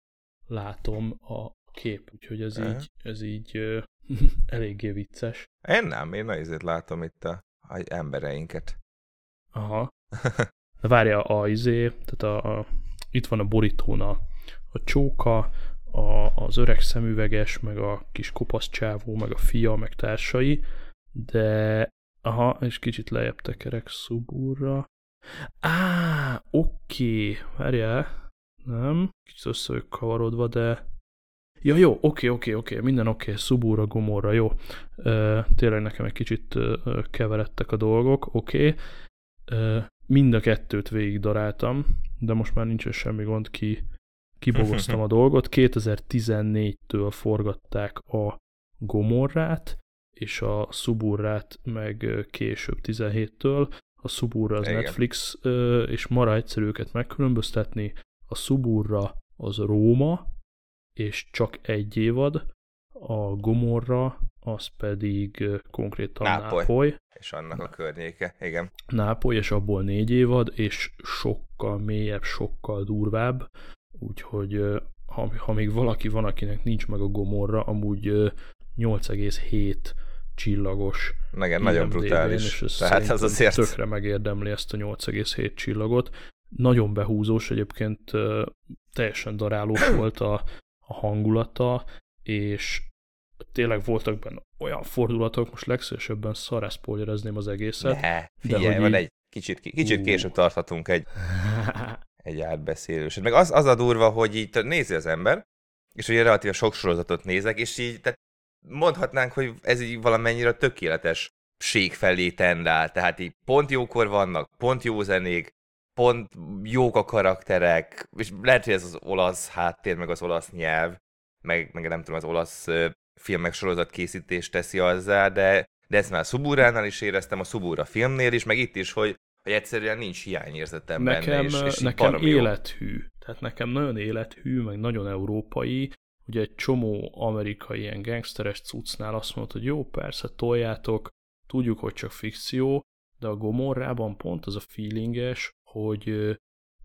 Speaker 1: látom a kép, úgyhogy ez uh-huh. így, ez így ö, eléggé vicces.
Speaker 2: Én nem, én azért látom itt a, a embereinket.
Speaker 1: Aha. De várja a izé, tehát a, a, itt van a borítón a, a csóka, a, az öreg szemüveges, meg a kis kopasz csávó, meg a fia, meg társai, de aha, és kicsit lejjebb tekerek Suburra. Á, oké, várjál, nem, kicsit össze kavarodva, de Ja, jó, oké, oké, oké, minden oké, Subura, Gomorra, jó. Ö, tényleg nekem egy kicsit ö, keveredtek a dolgok, oké. Ö, mind a kettőt végig daráltam, de most már nincs semmi gond, ki, kibogoztam a dolgot. 2014-től forgatták a Gomorrát, és a Suburrát meg később 17-től. A Suburra az Igen. Netflix, és mara egyszerű őket megkülönböztetni. A Suburra az Róma, és csak egy évad, a Gomorra az pedig konkrétan Nápoly. Nápoly.
Speaker 2: És annak a környéke, igen.
Speaker 1: Nápoly, és abból négy évad, és sokkal mélyebb, sokkal durvább, úgyhogy ha, ha még valaki van, akinek nincs meg a Gomorra, amúgy 8,7 csillagos.
Speaker 2: Igen, nagyon brutális. És Tehát az azért...
Speaker 1: Tökre megérdemli ezt a 8,7 csillagot. Nagyon behúzós, egyébként teljesen darálós volt a, a hangulata, és tényleg voltak benne olyan fordulatok, most legszívesebben szareszpoilerezném az egészet.
Speaker 2: Ne, figyelj, de hogy van így... egy kicsit, kicsit később tarthatunk egy, egy átbeszélőset. Meg az, az a durva, hogy így nézi az ember, és ugye relatíve sok sorozatot nézek, és így tehát mondhatnánk, hogy ez így valamennyire tökéletes ség felé tendál, tehát így pont jókor vannak, pont jó zenék, pont jók a karakterek, és lehet, hogy ez az olasz háttér, meg az olasz nyelv, meg, meg nem tudom, az olasz filmek sorozat készítést teszi azzá, de, de ezt már a Suburánál is éreztem, a Subura filmnél is, meg itt is, hogy, hogy egyszerűen nincs hiányérzetem
Speaker 1: nekem,
Speaker 2: benne, és, és
Speaker 1: Nekem élethű, tehát nekem nagyon élethű, meg nagyon európai, ugye egy csomó amerikai ilyen gangsteres cuccnál azt mondod, hogy jó, persze, toljátok, tudjuk, hogy csak fikció, de a Gomorrában pont az a feelinges, hogy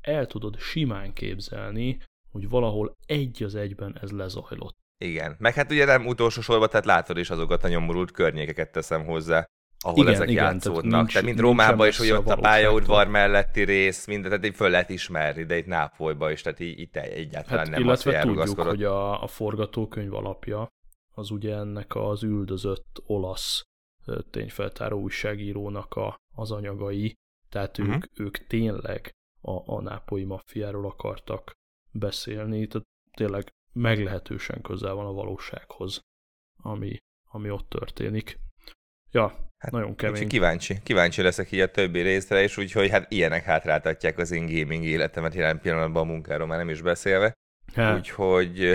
Speaker 1: el tudod simán képzelni, hogy valahol egy az egyben ez lezajlott.
Speaker 2: Igen, meg hát ugye nem utolsó sorban, tehát látod is azokat a nyomorult környékeket teszem hozzá, ahol igen, ezek igen, játszódnak. Tehát, nincs, tehát mint Rómában is, hogy ott a pályaudvar melletti rész, mindent, tehát így föl lehet ismerni, de itt Nápolyba is, tehát így, itt egyáltalán hát, nem
Speaker 1: illetve az, hogy tudjuk, hogy a, a forgatókönyv alapja az ugye ennek az üldözött olasz tényfeltáró újságírónak a, az anyagai, tehát uh-huh. ők, ők tényleg a, a nápolyi maffiáról akartak beszélni, tehát tényleg meglehetősen közel van a valósághoz, ami, ami ott történik. Ja, hát nagyon kemény.
Speaker 2: Kíváncsi, kíváncsi leszek így a többi részre, és úgyhogy hát ilyenek hátráltatják az én gaming életemet jelen pillanatban a munkáról már nem is beszélve. Hát. Úgyhogy,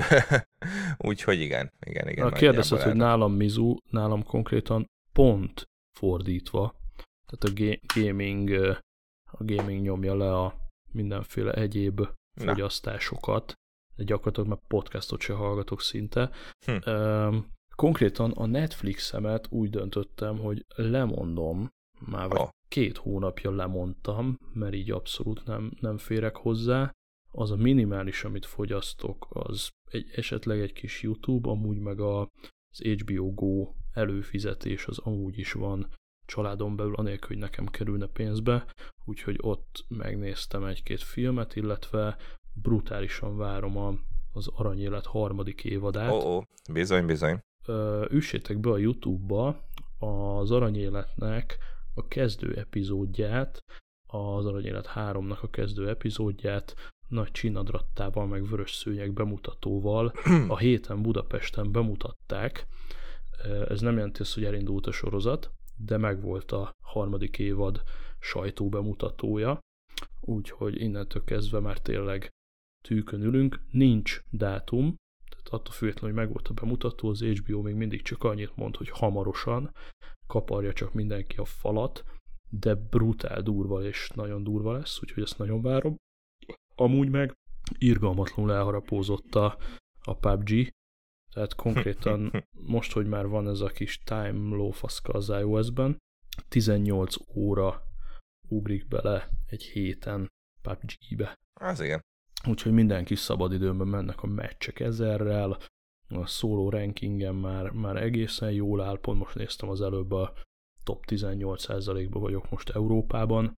Speaker 2: úgyhogy igen, igen, igen.
Speaker 1: A kérdezted, hogy nálam Mizu, nálam konkrétan pont fordítva. Tehát a gaming, a gaming nyomja le a mindenféle egyéb Na. fogyasztásokat, gyakorlatilag már podcastot se hallgatok szinte. Hm. Konkrétan a Netflix-emet úgy döntöttem, hogy lemondom, már vagy oh. két hónapja lemondtam, mert így abszolút nem, nem férek hozzá. Az a minimális, amit fogyasztok, az egy, esetleg egy kis YouTube, amúgy meg a, az HBO Go előfizetés az amúgy is van családon belül, anélkül, hogy nekem kerülne pénzbe, úgyhogy ott megnéztem egy-két filmet, illetve brutálisan várom a, az Aranyélet harmadik évadát.
Speaker 2: Ó, oh, oh. bizony, bizony.
Speaker 1: üssétek be a YouTube-ba az Aranyéletnek a kezdő epizódját, az Aranyélet 3-nak a kezdő epizódját nagy csinadrattával, meg vörös szőnyeg bemutatóval a héten Budapesten bemutatták. Ez nem jelenti azt, hogy elindult a sorozat, de megvolt a harmadik évad sajtó bemutatója, úgyhogy innentől kezdve már tényleg tűkön ülünk, nincs dátum, tehát attól függetlenül, hogy megvolt a bemutató, az HBO még mindig csak annyit mond, hogy hamarosan kaparja csak mindenki a falat, de brutál durva és nagyon durva lesz, úgyhogy ezt nagyon várom. Amúgy meg irgalmatlanul elharapózott a, a PUBG, tehát konkrétan most, hogy már van ez a kis time lófaszka az iOS-ben, 18 óra ugrik bele egy héten PUBG-be.
Speaker 2: Az igen.
Speaker 1: Úgyhogy mindenki szabadidőben mennek a meccsek ezerrel, a szóló rankingen már, már egészen jól áll, pont most néztem az előbb a top 18%-ban vagyok most Európában,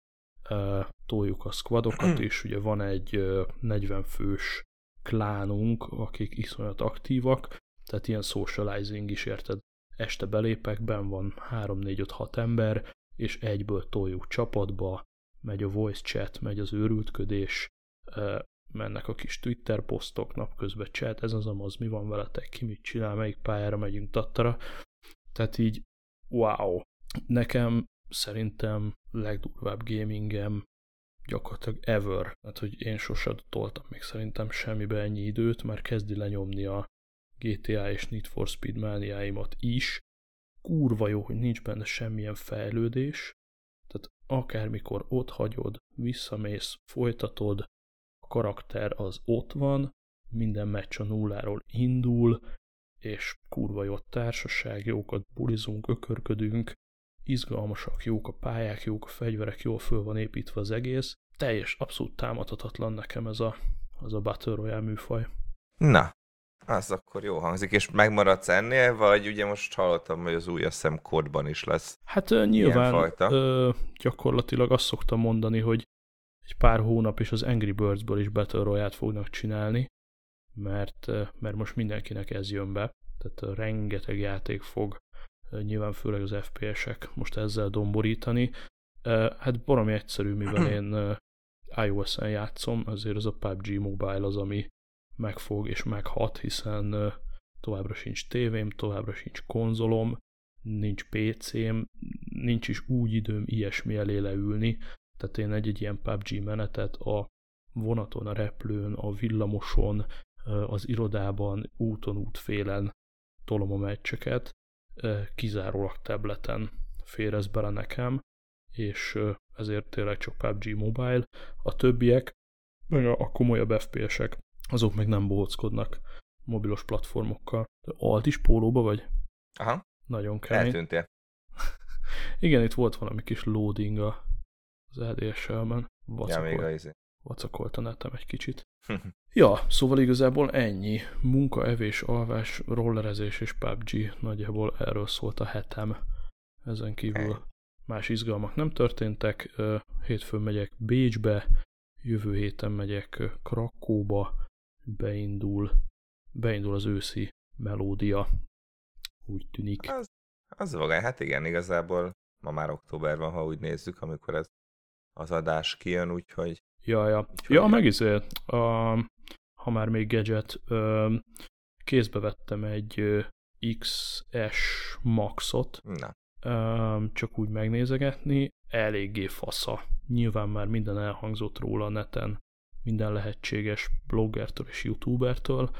Speaker 1: toljuk a squadokat, és ugye van egy 40 fős klánunk, akik iszonyat aktívak, tehát ilyen socializing is érted. Este belépek, ben van 3-4-5-6 ember, és egyből toljuk csapatba, megy a voice chat, megy az őrültködés, mennek a kis Twitter posztok, napközben chat, ez az amaz, mi van veletek, ki mit csinál, melyik pályára megyünk, tattara. Tehát így, wow. Nekem szerintem legdurvább gamingem gyakorlatilag ever. Hát, hogy én sosem toltam még szerintem semmibe ennyi időt, már kezdi lenyomni a GTA és Need for Speed mániáimat is. Kurva jó, hogy nincs benne semmilyen fejlődés, tehát akármikor ott hagyod, visszamész, folytatod, karakter az ott van, minden meccs a nulláról indul, és kurva jó a társaság, jókat bulizunk, ökörködünk, izgalmasak, jók a pályák, jók a fegyverek, jól föl van építve az egész. Teljes, abszolút támadhatatlan nekem ez a, az a Battle Royale műfaj.
Speaker 2: Na, az akkor jó hangzik, és megmaradsz ennél, vagy ugye most hallottam, hogy az új a kódban is lesz
Speaker 1: Hát nyilván ö, gyakorlatilag azt szoktam mondani, hogy egy pár hónap és az Angry Birds-ből is Battle Royale-t fognak csinálni, mert, mert most mindenkinek ez jön be, tehát rengeteg játék fog nyilván főleg az FPS-ek most ezzel domborítani. Hát baromi egyszerű, mivel én iOS-en játszom, ezért az a PUBG Mobile az, ami megfog és meghat, hiszen továbbra sincs tévém, továbbra sincs konzolom, nincs PC-m, nincs is úgy időm ilyesmi elé leülni, tehát én egy-egy ilyen PUBG menetet a vonaton, a replőn, a villamoson, az irodában, úton, útfélen tolom a meccseket, kizárólag tableten férez bele nekem, és ezért tényleg csak PUBG Mobile. A többiek, meg a komolyabb FPS-ek, azok meg nem bóckodnak mobilos platformokkal. Alt is pólóba vagy?
Speaker 2: Aha.
Speaker 1: Nagyon kemény.
Speaker 2: Eltűntél.
Speaker 1: Igen, itt volt valami kis loading az ADSL-ben.
Speaker 2: Ja, még a izé.
Speaker 1: Netem egy kicsit. ja, szóval igazából ennyi. Munka, evés, alvás, rollerezés és PUBG. Nagyjából erről szólt a hetem. Ezen kívül más izgalmak nem történtek. Hétfőn megyek Bécsbe, jövő héten megyek Krakóba, beindul, beindul az őszi melódia. Úgy tűnik.
Speaker 2: Az, az vagány, hát igen, igazából ma már október van, ha úgy nézzük, amikor ez az adás kijön, úgyhogy
Speaker 1: Ja, ja. Úgyhogy ja, meg is, a, ha már még gadget, kézbe vettem egy XS Maxot,
Speaker 2: Na.
Speaker 1: csak úgy megnézegetni, eléggé fasza. Nyilván már minden elhangzott róla a neten, minden lehetséges bloggertől és youtubertől.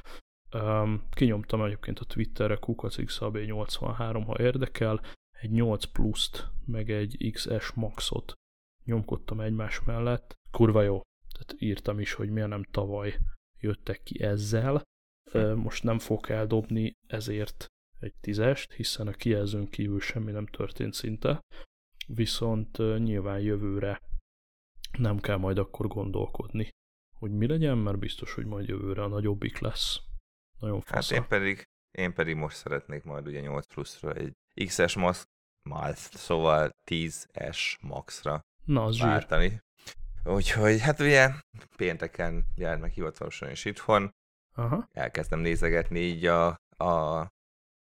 Speaker 1: kinyomtam egyébként a Twitterre kukacxab83, ha érdekel, egy 8 pluszt, meg egy XS Maxot nyomkodtam egymás mellett, kurva jó. Tehát írtam is, hogy miért nem tavaly jöttek ki ezzel. Most nem fog eldobni ezért egy tízest, hiszen a kijelzőn kívül semmi nem történt szinte. Viszont nyilván jövőre nem kell majd akkor gondolkodni, hogy mi legyen, mert biztos, hogy majd jövőre a nagyobbik lesz. Nagyon fasza.
Speaker 2: Hát én pedig, én pedig most szeretnék majd ugye 8 pluszra egy XS max, szóval 10S maxra
Speaker 1: Na, az
Speaker 2: váltani. Zsír. Úgyhogy hát ugye pénteken jár meg hivatalosan is itthon.
Speaker 1: Aha.
Speaker 2: Elkezdtem nézegetni így a, a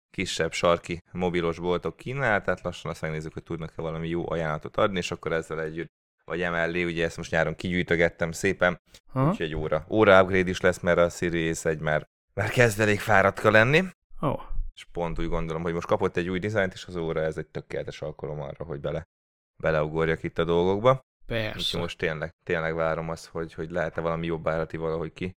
Speaker 2: kisebb sarki mobilos boltok kínálatát, lassan azt megnézzük, hogy tudnak-e valami jó ajánlatot adni, és akkor ezzel együtt, vagy emellé, ugye ezt most nyáron kigyűjtögettem szépen, Aha. úgyhogy egy óra, óra upgrade is lesz, mert a Series egy már, már kezd elég fáradtka lenni.
Speaker 1: Oh.
Speaker 2: És pont úgy gondolom, hogy most kapott egy új dizájnt, és az óra ez egy tökéletes alkalom arra, hogy bele, beleugorjak itt a dolgokba.
Speaker 1: Persze.
Speaker 2: Úgyhogy most tényleg, tényleg várom azt, hogy, hogy lehet-e valami jobb állati valahogy ki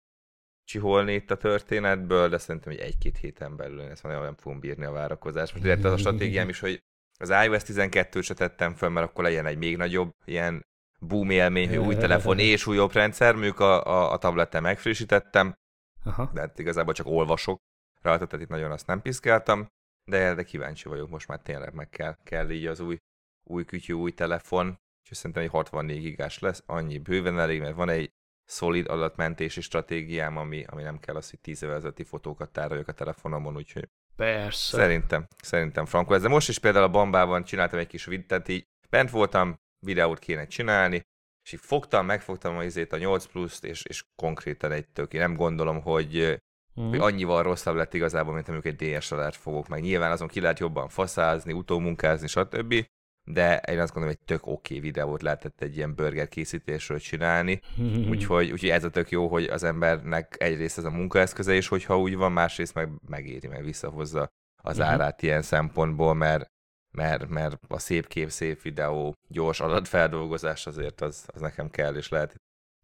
Speaker 2: csiholni itt a történetből, de szerintem hogy egy-két héten belül ezt nagyon nem fogom bírni a várakozást. Most illetve az a stratégiám is, hogy az iOS 12-t se tettem föl, mert akkor legyen egy még nagyobb ilyen boom élmény, hogy új telefon és újabb rendszer, mondjuk a, a, a tableten megfrissítettem,
Speaker 1: Aha.
Speaker 2: de hát igazából csak olvasok rajta, tehát itt nagyon azt nem piszkáltam, de, de kíváncsi vagyok, most már tényleg meg kell, kell így az új új kütyű, új telefon, és szerintem egy 64 gigás lesz, annyi bőven elég, mert van egy szolid adatmentési stratégiám, ami, ami nem kell az, hogy 10 évezeti fotókat tároljak a telefonomon, úgyhogy
Speaker 1: Persze.
Speaker 2: Szerintem, szerintem frankó ez. De most is például a Bambában csináltam egy kis videót, tehát így bent voltam, videót kéne csinálni, és így fogtam, megfogtam az izét a 8 pluszt, és, és konkrétan egy tök. Én nem gondolom, hogy, mm. hogy annyival rosszabb lett igazából, mint amikor egy DSLR-t fogok meg. Nyilván azon ki lehet jobban faszázni, utómunkázni, stb de én azt gondolom, hogy tök oké okay videót lehetett egy ilyen burger készítésről csinálni, úgyhogy, úgyhogy ez a tök jó, hogy az embernek egyrészt ez a munkaeszköze is, hogyha úgy van, másrészt meg megéri, meg visszahozza az uh-huh. árát ilyen szempontból, mert, mert, mert a szép kép, szép videó, gyors adatfeldolgozás azért az, az nekem kell, és lehet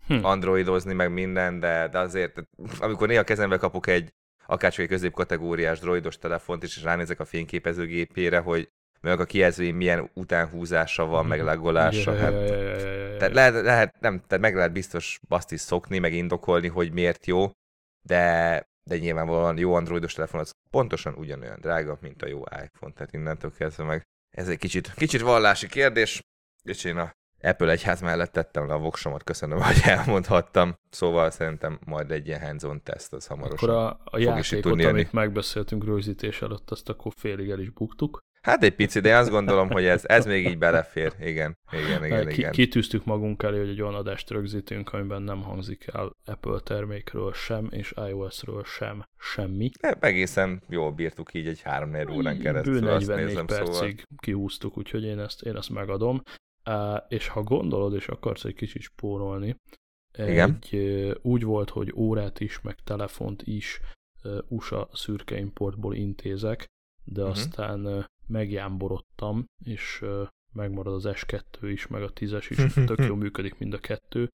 Speaker 2: hm. androidozni, meg minden, de, de azért, amikor néha kezembe kapok egy akárcsak egy középkategóriás droidos telefont, és ránézek a fényképezőgépére, hogy meg a kijelzői milyen utánhúzása van, meg legolása. Hát, tehát lehet, lehet, nem, tehát meg lehet biztos azt is szokni, meg indokolni, hogy miért jó, de, de nyilvánvalóan jó androidos telefon az pontosan ugyanolyan drága, mint a jó iPhone, tehát innentől kezdve meg ez egy kicsit, kicsit vallási kérdés, és én a Apple egyház mellett tettem le a voksomat, köszönöm, hogy elmondhattam. Szóval szerintem majd egy ilyen hands-on teszt, az hamarosan
Speaker 1: Akkor a, a játékot, amit megbeszéltünk rögzítés előtt, azt akkor félig el is buktuk.
Speaker 2: Hát egy picit, de én azt gondolom, hogy ez, ez még így belefér. Igen, igen, igen.
Speaker 1: Ki,
Speaker 2: igen.
Speaker 1: Kitűztük magunk elé, hogy egy olyan adást rögzítünk, amiben nem hangzik el Apple termékről sem, és iOS-ről sem semmi.
Speaker 2: De egészen jól bírtuk így egy 3 4 órán keresztül.
Speaker 1: Bő 44 nézem, percig szóval. kihúztuk, úgyhogy én ezt, én ezt megadom. Uh, és ha gondolod, és akarsz egy kicsit spórolni, Igen? egy, uh, úgy volt, hogy órát is, meg telefont is uh, USA szürke importból intézek, de uh-huh. aztán megjámborodtam, és megmarad az S2 is, meg a 10-es is, tök jól működik mind a kettő.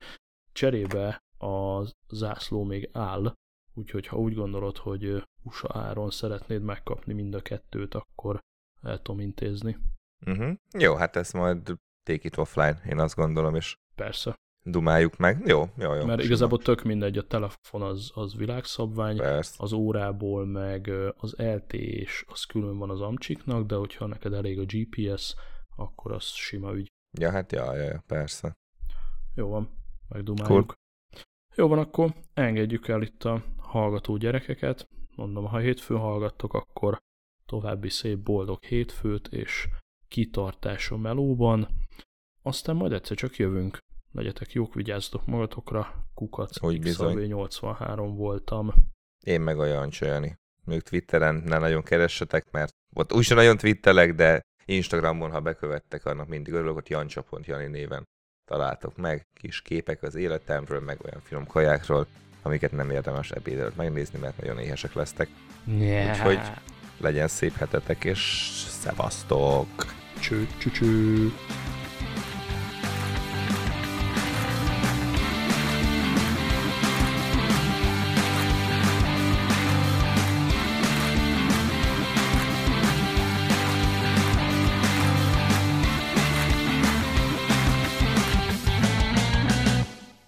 Speaker 1: Cserébe a zászló még áll, úgyhogy ha úgy gondolod, hogy USA áron szeretnéd megkapni mind a kettőt, akkor el tudom intézni.
Speaker 2: Uh-huh. Jó, hát ezt majd take it offline, én azt gondolom, és
Speaker 1: Persze
Speaker 2: dumáljuk meg. Jó, jó, jó.
Speaker 1: Mert igazából tök mindegy, a telefon az, az világszabvány, Persze. az órából meg az LTE-s, az külön van az amcsiknak, de hogyha neked elég a GPS, akkor az sima ügy.
Speaker 2: Ja, hát ja, ja, ja persze.
Speaker 1: Jó van, megdumáljuk. Cool. Jó van, akkor engedjük el itt a hallgató gyerekeket. Mondom, ha hétfőn hallgattok, akkor további szép boldog hétfőt, és kitartás a melóban. Aztán majd egyszer csak jövünk legyetek jók, vigyázzatok magatokra, kukac, Hogy bizony. 83 voltam.
Speaker 2: Én meg a Jancsajani. Még Twitteren ne nagyon keressetek, mert ott úgysem nagyon twittelek, de Instagramon, ha bekövettek, annak mindig örülök, hogy jancsa.jani néven találtok meg kis képek az életemről, meg olyan finom kajákról, amiket nem érdemes ebéd előtt megnézni, mert nagyon éhesek lesztek. Yeah. Úgyhogy legyen szép hetetek, és szevasztok!
Speaker 1: Cső, cső, cső.